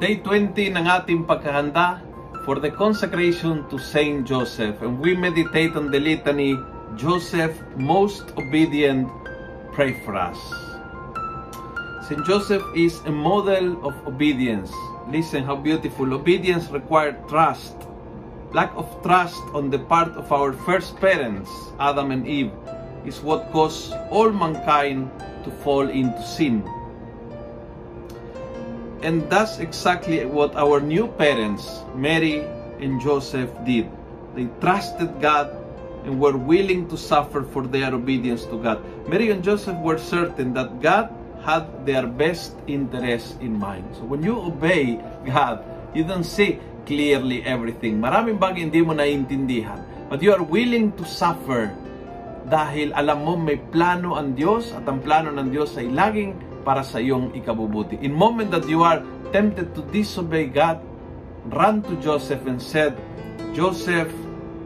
Day 20 ng ating pagkahanda for the consecration to Saint Joseph. And we meditate on the litany, Joseph, most obedient, pray for us. Saint Joseph is a model of obedience. Listen how beautiful. Obedience required trust. Lack of trust on the part of our first parents, Adam and Eve, is what caused all mankind to fall into sin. And that's exactly what our new parents, Mary and Joseph, did. They trusted God and were willing to suffer for their obedience to God. Mary and Joseph were certain that God had their best interest in mind. So when you obey God, you don't see clearly everything. Maraming bagay hindi mo naiintindihan. But you are willing to suffer dahil alam mo may plano ang Diyos at ang plano ng Diyos ay laging para sa iyong ikabubuti. In moment that you are tempted to disobey God, run to Joseph and said, Joseph,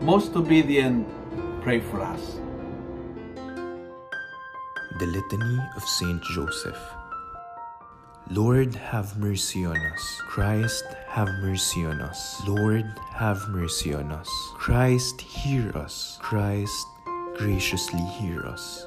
most obedient, pray for us. The Litany of Saint Joseph. Lord, have mercy on us. Christ, have mercy on us. Lord, have mercy on us. Christ, hear us. Christ, graciously hear us.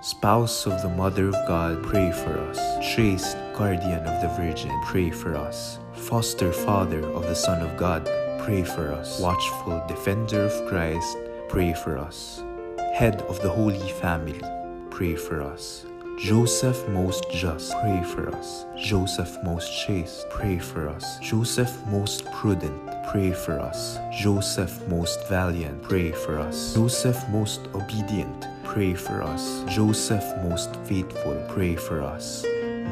Spouse of the Mother of God, pray for us. Chaste Guardian of the Virgin, pray for us. Foster Father of the Son of God, pray for us. Watchful Defender of Christ, pray for us. Head of the Holy Family, pray for us. Joseph most just, pray for us. Joseph most chaste, pray for us. Joseph most prudent, pray for us. Joseph most valiant, pray for us. Joseph most obedient, pray for us. Joseph most faithful, pray for us.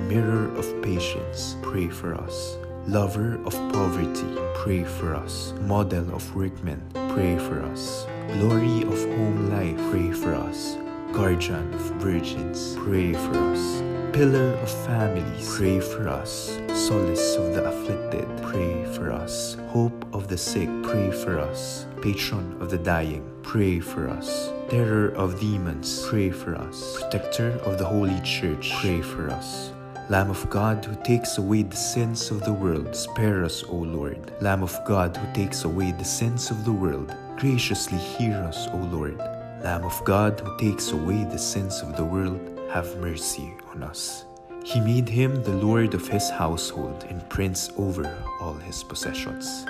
Mirror of patience, pray for us. Lover of poverty, pray for us. Model of workmen, pray for us. Glory of home life, pray for us. Guardian of virgins, pray for us. Pillar of families, pray for us. Solace of the afflicted, pray for us. Hope of the sick, pray for us. Patron of the dying, pray for us. Terror of demons, pray for us. Protector of the Holy Church, pray for us. Lamb of God who takes away the sins of the world, spare us, O Lord. Lamb of God who takes away the sins of the world, graciously hear us, O Lord. Lamb of God who takes away the sins of the world, have mercy on us. He made him the Lord of his household and prince over all his possessions.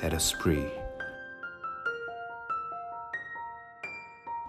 Let us pray.